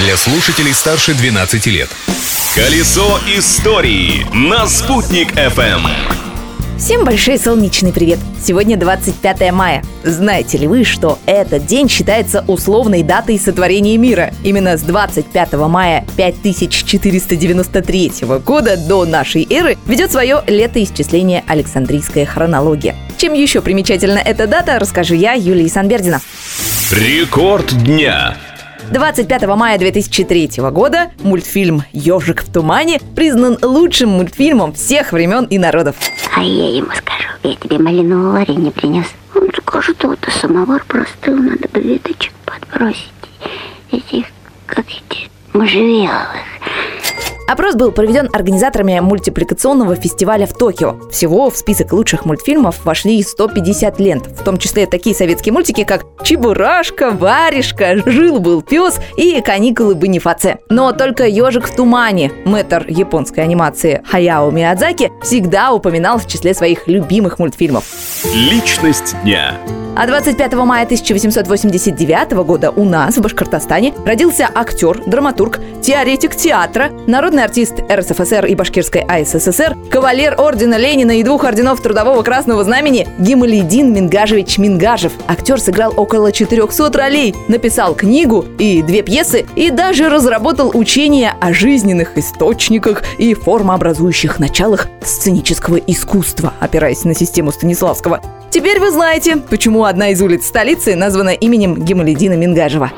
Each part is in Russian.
для слушателей старше 12 лет. Колесо истории на «Спутник FM. Всем большой солнечный привет! Сегодня 25 мая. Знаете ли вы, что этот день считается условной датой сотворения мира? Именно с 25 мая 5493 года до нашей эры ведет свое летоисчисление Александрийская хронология. Чем еще примечательна эта дата, расскажу я, Юлия Санбердина. Рекорд дня. 25 мая 2003 года мультфильм «Ежик в тумане» признан лучшим мультфильмом всех времен и народов. А я ему скажу, я тебе малинового варенья принес. Он скажет, вот самовар простыл, надо бы веточек подбросить. Этих, как эти, можжевеловых. Опрос был проведен организаторами мультипликационного фестиваля в Токио. Всего в список лучших мультфильмов вошли 150 лент, в том числе такие советские мультики, как «Чебурашка», «Варежка», «Жил-был пес» и «Каникулы Бонифаце». Но только «Ежик в тумане» мэтр японской анимации Хаяо Миядзаки всегда упоминал в числе своих любимых мультфильмов. Личность дня. А 25 мая 1889 года у нас, в Башкортостане, родился актер, драматург, теоретик театра, народный артист РСФСР и Башкирской АССР, кавалер ордена Ленина и двух орденов Трудового Красного Знамени Гималидин Мингажевич Мингажев. Актер сыграл около 400 ролей, написал книгу и две пьесы и даже разработал учение о жизненных источниках и формообразующих началах сценического искусства, опираясь на систему Станиславского. Теперь вы знаете, почему одна из улиц столицы названа именем Гемалидина Мингажева.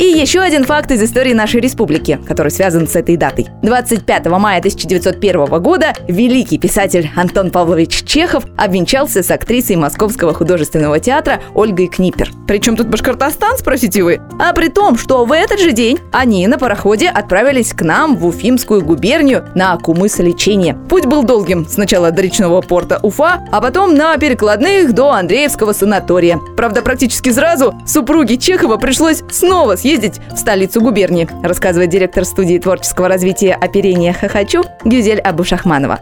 И еще один факт из истории нашей республики, который связан с этой датой. 25 мая 1901 года великий писатель Антон Павлович Чехов обвенчался с актрисой Московского художественного театра Ольгой Книпер. Причем тут Башкортостан, спросите вы? А при том, что в этот же день они на пароходе отправились к нам в Уфимскую губернию на кумысолечение. Путь был долгим. Сначала до речного порта Уфа, а потом на перекладных до Андреевского санатория. Правда, практически сразу супруге Чехова пришлось снова съездить съездить в столицу губернии, рассказывает директор студии творческого развития оперения «Хохочу» Гюзель Абушахманова.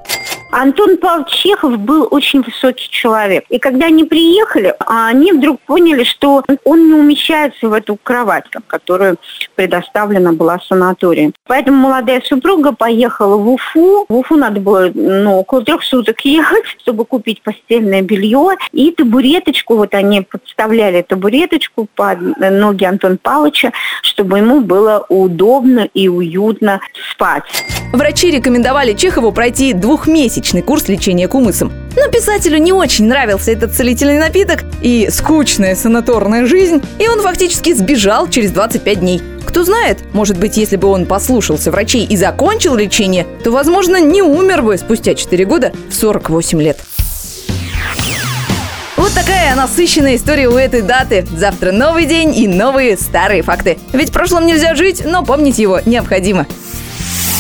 Антон Павлович Чехов был очень высокий человек. И когда они приехали, они вдруг поняли, что он не умещается в эту кровать, которая предоставлена была санаторием. Поэтому молодая супруга поехала в Уфу. В Уфу надо было ну, около трех суток ехать, чтобы купить постельное белье. И табуреточку, вот они подставляли табуреточку под ноги Антона Павловича, чтобы ему было удобно и уютно спать. Врачи рекомендовали Чехову пройти двухмесячный курс лечения кумысом. Но писателю не очень нравился этот целительный напиток и скучная санаторная жизнь, и он фактически сбежал через 25 дней. Кто знает, может быть, если бы он послушался врачей и закончил лечение, то, возможно, не умер бы спустя 4 года в 48 лет. Вот такая насыщенная история у этой даты. Завтра новый день и новые старые факты. Ведь в прошлом нельзя жить, но помнить его необходимо.